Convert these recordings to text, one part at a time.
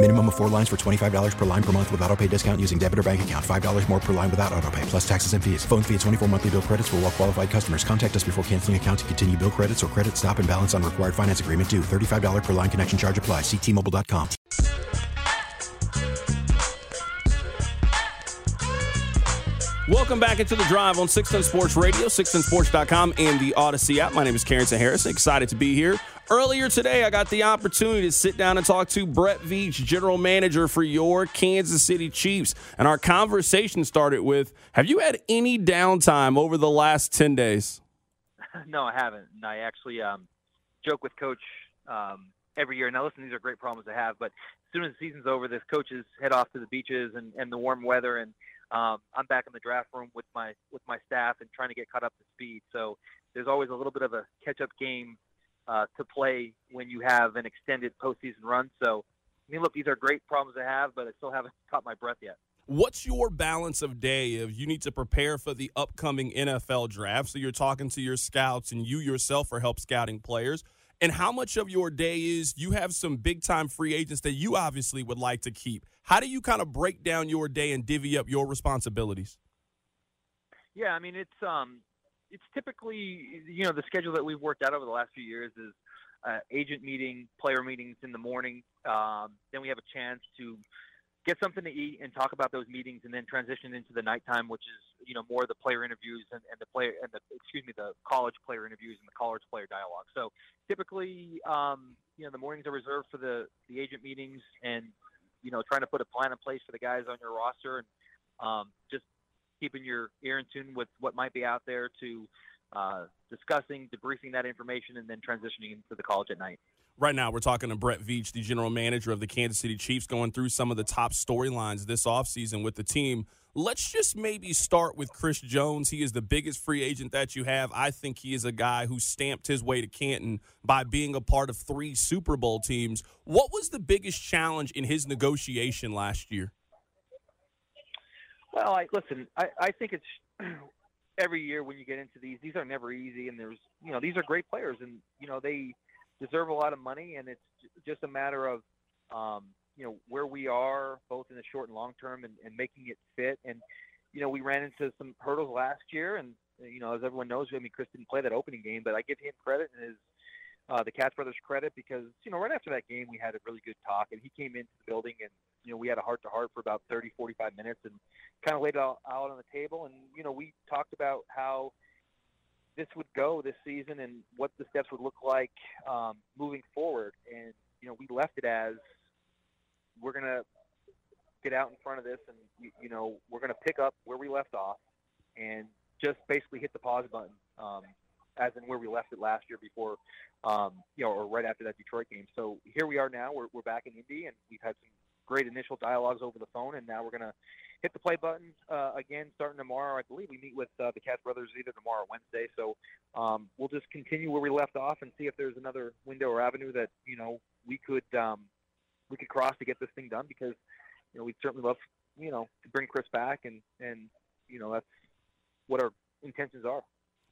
Minimum of four lines for $25 per line per month with auto pay discount using debit or bank account. $5 more per line without auto pay, plus taxes and fees. Phone fee at 24 monthly bill credits for all well qualified customers. Contact us before canceling account to continue bill credits or credit stop and balance on required finance agreement due. $35 per line connection charge apply. Ctmobile.com. Welcome back into the drive on 610 Sports Radio, 610sports.com, and the Audacy app. My name is Carrington Harris. Excited to be here. Earlier today, I got the opportunity to sit down and talk to Brett Veach, general manager for your Kansas City Chiefs. And our conversation started with Have you had any downtime over the last 10 days? No, I haven't. And I actually um, joke with Coach um, every year. Now, listen, these are great problems to have, but as soon as the season's over, this coaches head off to the beaches and, and the warm weather, and um, I'm back in the draft room with my with my staff and trying to get caught up to speed. So there's always a little bit of a catch-up game uh, to play when you have an extended postseason run. So, I mean, look, these are great problems to have, but I still haven't caught my breath yet. What's your balance of day if you need to prepare for the upcoming NFL draft? So you're talking to your scouts and you yourself are help scouting players. And how much of your day is you have some big time free agents that you obviously would like to keep? How do you kind of break down your day and divvy up your responsibilities? Yeah, I mean it's um it's typically you know the schedule that we've worked out over the last few years is uh, agent meeting, player meetings in the morning. Um, then we have a chance to get something to eat and talk about those meetings, and then transition into the nighttime, which is you know more the player interviews and, and the player and the excuse me the college player interviews and the college player dialogue. So typically, um, you know, the mornings are reserved for the the agent meetings and you know trying to put a plan in place for the guys on your roster and um, just keeping your ear in tune with what might be out there to uh, discussing, debriefing that information, and then transitioning into the college at night. Right now, we're talking to Brett Veach, the general manager of the Kansas City Chiefs, going through some of the top storylines this offseason with the team. Let's just maybe start with Chris Jones. He is the biggest free agent that you have. I think he is a guy who stamped his way to Canton by being a part of three Super Bowl teams. What was the biggest challenge in his negotiation last year? Well, I listen. I, I think it's every year when you get into these, these are never easy, and there's you know these are great players, and you know they deserve a lot of money, and it's just a matter of um, you know where we are both in the short and long term, and, and making it fit. And you know we ran into some hurdles last year, and you know as everyone knows, I mean Chris didn't play that opening game, but I give him credit and his uh, the Katz brothers credit because you know right after that game we had a really good talk, and he came into the building and you know we had a heart to heart for about 30, 45 minutes, and kind of laid it all out on the table, and you know we talked about how this would go this season and what the steps would look like um, moving forward, and you know we left it as we're gonna get out in front of this, and you, know we're gonna pick up where we left off, and just basically hit the pause button. Um, as in where we left it last year before, um, you know, or right after that Detroit game. So here we are now. We're, we're back in Indy, and we've had some great initial dialogues over the phone, and now we're going to hit the play button uh, again starting tomorrow. I believe we meet with uh, the Katz brothers either tomorrow or Wednesday. So um, we'll just continue where we left off and see if there's another window or avenue that you know we could um, we could cross to get this thing done because you know we'd certainly love you know to bring Chris back and and you know that's what our intentions are.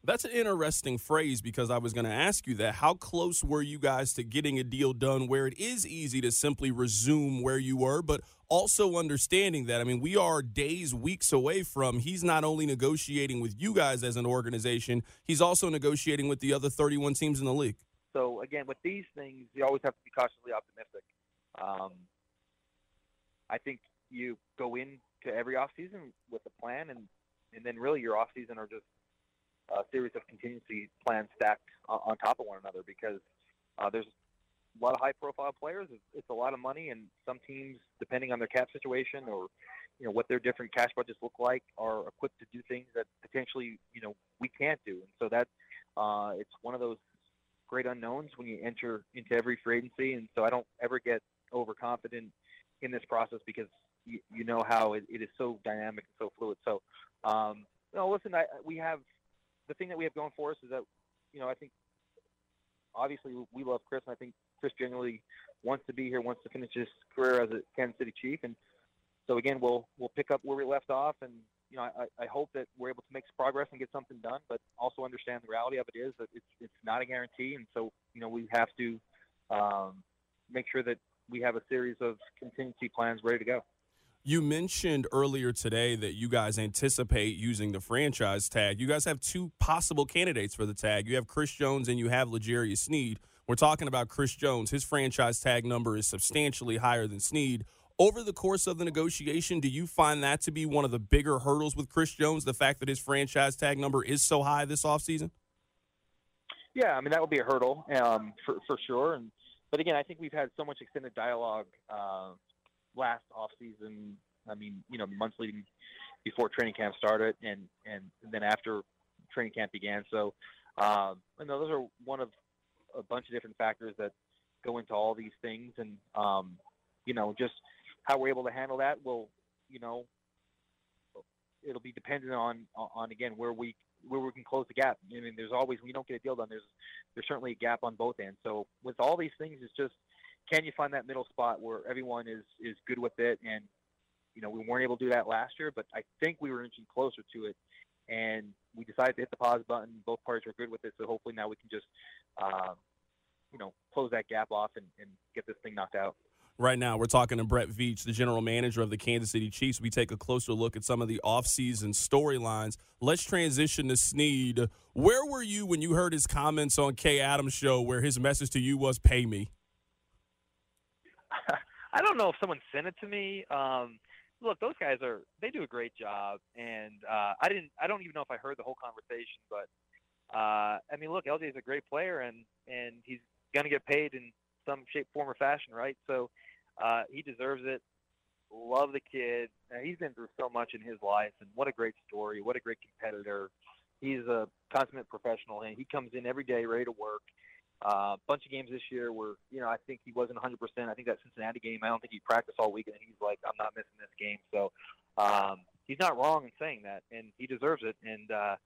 That's an interesting phrase because I was going to ask you that. How close were you guys to getting a deal done where it is easy to simply resume where you were, but also understanding that? I mean, we are days, weeks away from he's not only negotiating with you guys as an organization, he's also negotiating with the other 31 teams in the league. So, again, with these things, you always have to be cautiously optimistic. Um, I think you go into every offseason with a plan, and, and then really your offseason are just a series of contingency plans stacked on, top of one another because uh, there's a lot of high-profile players. It's, it's a lot of money, and some teams, depending on their cap situation or you know what their different cash budgets look like, are equipped to do things that potentially you know we can't do. And so that uh, it's one of those great unknowns when you enter into every free agency. And so I don't ever get overconfident in this process because you, you know how it, it is so dynamic and so fluid. So, um, no, listen, I, we have the thing that we have going for us is that you know I think obviously we love Chris, and I think Chris generally wants to be here, wants to finish his career as a Kansas City Chief, and so again, we'll we'll pick up where we left off, and you know I, I hope that we're able to make progress and get something done, but also understand the reality of it is that it's it's not a guarantee, and so you know we have to um, make sure that we have a series of contingency plans ready to go. You mentioned earlier today that you guys anticipate using the franchise tag. You guys have two possible candidates for the tag. You have Chris Jones and you have L'Jarius Sneed. We're talking about Chris Jones. His franchise tag number is substantially higher than Sneed. Over the course of the negotiation, do you find that to be one of the bigger hurdles with Chris Jones, the fact that his franchise tag number is so high this offseason? Yeah, I mean, that would be a hurdle um, for, for sure. And But again, I think we've had so much extended dialogue uh, last off season. I mean, you know, months leading before training camp started, and and then after training camp began. So, um, know, those are one of a bunch of different factors that go into all these things, and um, you know, just how we're able to handle that will, you know, it'll be dependent on on again where we where we can close the gap. I mean, there's always when you don't get a deal done, there's there's certainly a gap on both ends. So with all these things, it's just can you find that middle spot where everyone is is good with it? And you know, we weren't able to do that last year, but I think we were inching closer to it. And we decided to hit the pause button. Both parties were good with it, so hopefully now we can just, uh, you know, close that gap off and, and get this thing knocked out. Right now, we're talking to Brett Veach, the general manager of the Kansas City Chiefs. We take a closer look at some of the offseason storylines. Let's transition to Sneed. Where were you when you heard his comments on Kay Adams' show where his message to you was, pay me? I don't know if someone sent it to me. Um, look, those guys are they do a great job, and uh, I didn't I don't even know if I heard the whole conversation, but uh, I mean, look, LJ is a great player, and and he's gonna get paid in some shape, form, or fashion, right? So uh, he deserves it. Love the kid. Uh, he's been through so much in his life, and what a great story! What a great competitor. He's a consummate professional, and he comes in every day ready to work. A uh, bunch of games this year where you know I think he wasn't 100%. I think that Cincinnati game, I don't think he practiced all week, and he's like, I'm not missing this game. So um, he's not wrong in saying that, and he deserves it. And uh,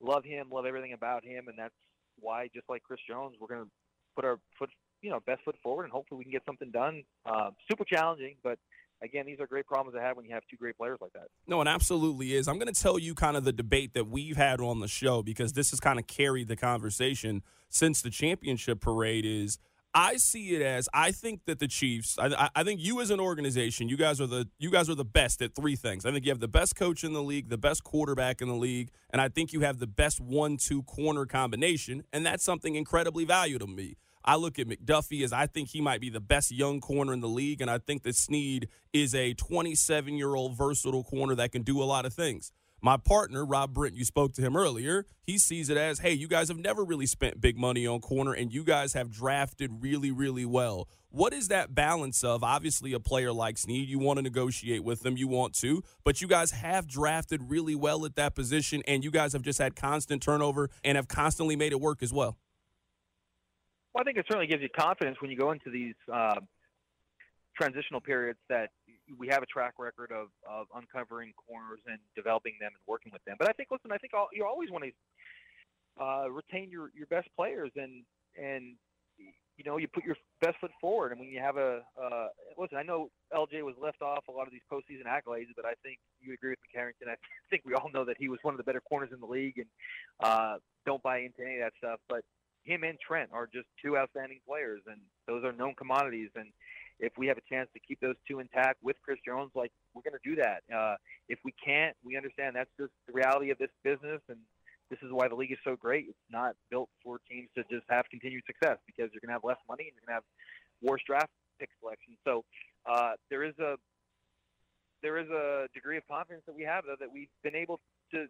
love him, love everything about him, and that's why, just like Chris Jones, we're going to put our foot, you know, best foot forward, and hopefully we can get something done. Uh, super challenging, but again, these are great problems to have when you have two great players like that. No, it absolutely is. I'm going to tell you kind of the debate that we've had on the show because this has kind of carried the conversation since the championship parade is I see it as I think that the Chiefs. I, I, think you as an organization, you guys are the you guys are the best at three things. I think you have the best coach in the league, the best quarterback in the league, and I think you have the best one-two corner combination, and that's something incredibly valuable to me. I look at McDuffie as I think he might be the best young corner in the league, and I think that Sneed is a 27 year old versatile corner that can do a lot of things. My partner, Rob Brent, you spoke to him earlier. He sees it as, hey, you guys have never really spent big money on corner, and you guys have drafted really, really well. What is that balance of? Obviously, a player like Sneed, you want to negotiate with them, you want to, but you guys have drafted really well at that position, and you guys have just had constant turnover and have constantly made it work as well. Well, I think it certainly gives you confidence when you go into these uh, transitional periods that we have a track record of, of uncovering corners and developing them and working with them. But I think, listen, I think all, you always want to uh, retain your, your best players and and you know you put your best foot forward. And when you have a uh, listen, I know LJ was left off a lot of these postseason accolades, but I think you agree with me, Carrington. I think we all know that he was one of the better corners in the league, and uh, don't buy into any of that stuff. But him and Trent are just two outstanding players, and those are known commodities. And if we have a chance to keep those two intact with Chris Jones, like we're going to do that. Uh, if we can't, we understand that's just the reality of this business, and this is why the league is so great. It's not built for teams to just have continued success because you're going to have less money and you're going to have worse draft pick selection. So uh, there is a there is a degree of confidence that we have though that we've been able to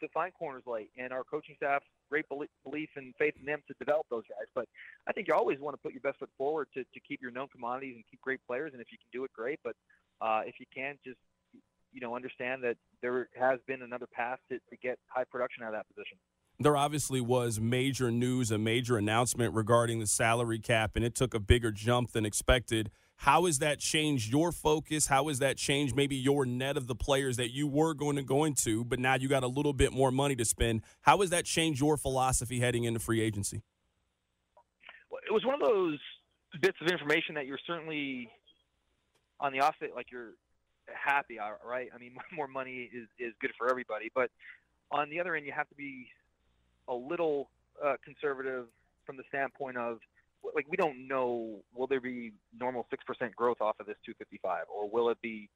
to find corners late, and our coaching staff great belief and faith in them to develop those guys. But I think you always want to put your best foot forward to, to keep your known commodities and keep great players. And if you can do it, great. But uh, if you can't, just you know understand that there has been another path to, to get high production out of that position there obviously was major news, a major announcement regarding the salary cap, and it took a bigger jump than expected. How has that changed your focus? How has that changed maybe your net of the players that you were going to go into, but now you got a little bit more money to spend? How has that changed your philosophy heading into free agency? Well, it was one of those bits of information that you're certainly on the offset, like you're happy, right? I mean, more money is, is good for everybody, but on the other end, you have to be a little uh, conservative from the standpoint of like we don't know will there be normal six percent growth off of this 255 or will it be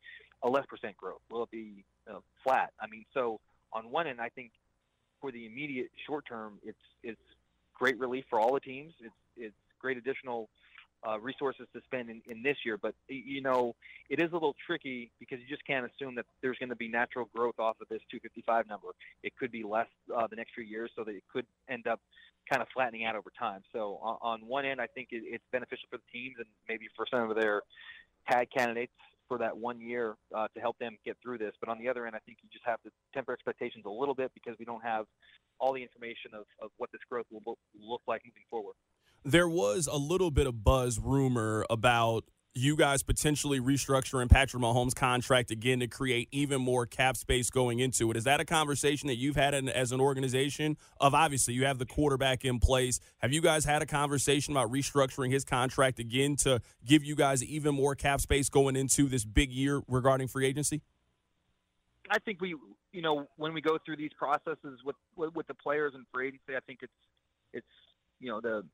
a less percent growth? Will it be uh, flat? I mean, so on one end, I think for the immediate short term, it's it's great relief for all the teams. It's it's great additional uh, resources to spend in, in this year. But you know, it is a little tricky because you just can't assume that there's going to be natural growth off of this 255 number. It could be less uh, the next few years, so that it could end up kind of flattening out over time. So on, on one end, I think it, it's beneficial for the teams and maybe for some of their tag candidates for that one year uh, to help them get through this. But on the other end, I think you just have to temper expectations a little bit because we don't have all the information of, of what this growth will look like moving forward there was a little bit of buzz rumor about you guys potentially restructuring Patrick Mahomes' contract again to create even more cap space going into it. Is that a conversation that you've had in, as an organization? Of obviously, you have the quarterback in place. Have you guys had a conversation about restructuring his contract again to give you guys even more cap space going into this big year regarding free agency? I think we, you know, when we go through these processes with with, with the players and free agency, I think it's it's you know the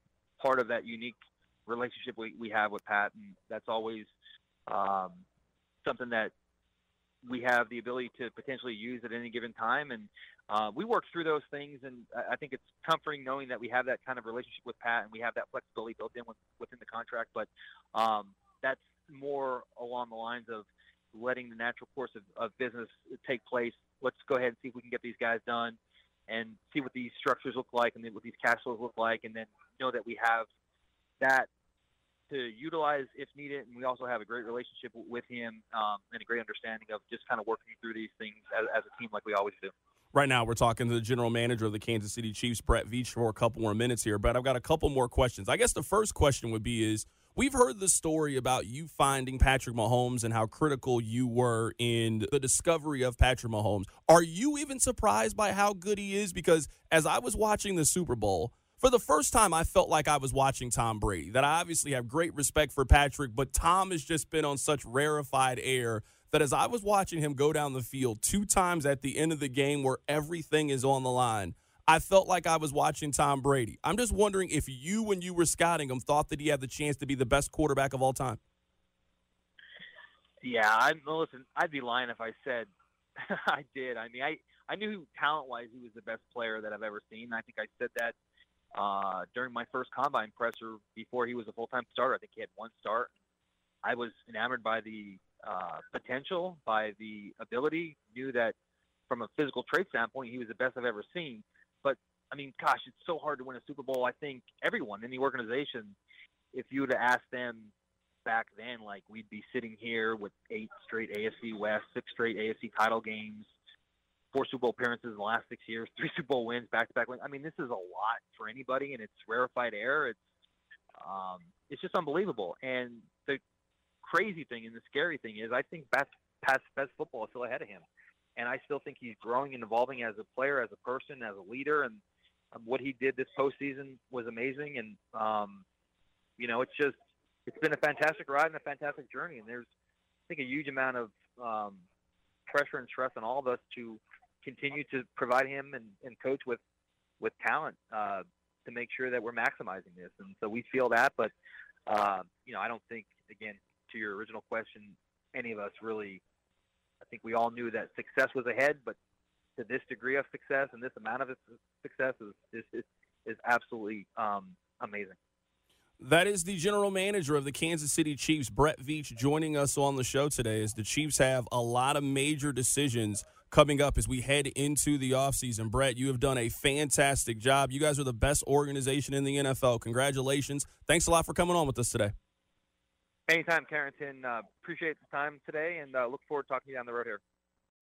part of that unique relationship we, we have with Pat, and that's always um, something that we have the ability to potentially use at any given time. And uh, we work through those things, and I think it's comforting knowing that we have that kind of relationship with Pat, and we have that flexibility built in with, within the contract. But um, that's more along the lines of letting the natural course of, of business take place. Let's go ahead and see if we can get these guys done and see what these structures look like and what these cash flows look like, and then know that we have that to utilize if needed. And we also have a great relationship with him um, and a great understanding of just kind of working through these things as, as a team like we always do. Right now, we're talking to the general manager of the Kansas City Chiefs, Brett Veach, for a couple more minutes here. But I've got a couple more questions. I guess the first question would be is we've heard the story about you finding Patrick Mahomes and how critical you were in the discovery of Patrick Mahomes. Are you even surprised by how good he is? Because as I was watching the Super Bowl, for the first time, I felt like I was watching Tom Brady. That I obviously have great respect for Patrick, but Tom has just been on such rarefied air that as I was watching him go down the field two times at the end of the game where everything is on the line, I felt like I was watching Tom Brady. I'm just wondering if you, when you were scouting him, thought that he had the chance to be the best quarterback of all time. Yeah, I'm listen. I'd be lying if I said I did. I mean, I I knew talent wise he was the best player that I've ever seen. I think I said that uh, during my first combine presser before he was a full time starter. I think he had one start. I was enamored by the uh, potential, by the ability. Knew that from a physical trait standpoint, he was the best I've ever seen. But I mean, gosh, it's so hard to win a Super Bowl. I think everyone in the organization, if you would have asked them back then, like we'd be sitting here with eight straight AFC West, six straight AFC title games, four Super Bowl appearances in the last six years, three Super Bowl wins, back to back wins. I mean, this is a lot for anybody, and it's rarefied air. It's um, it's just unbelievable. And the crazy thing and the scary thing is, I think best past best football is still ahead of him, and I still think he's growing and evolving as a player, as a person, as a leader, and um, what he did this postseason was amazing. And um, you know, it's just it's been a fantastic ride and a fantastic journey. And there's I think a huge amount of um, pressure and stress on all of us to continue to provide him and, and coach with with talent uh, to make sure that we're maximizing this. And so we feel that, but uh, you know, I don't think again to your original question, any of us really. I think we all knew that success was ahead, but to this degree of success and this amount of success is is, is absolutely um, amazing. That is the general manager of the Kansas City Chiefs, Brett Veach, joining us on the show today. As the Chiefs have a lot of major decisions coming up as we head into the offseason. Brett, you have done a fantastic job. You guys are the best organization in the NFL. Congratulations. Thanks a lot for coming on with us today. Anytime, Carrington. Uh, appreciate the time today and uh, look forward to talking to you down the road here.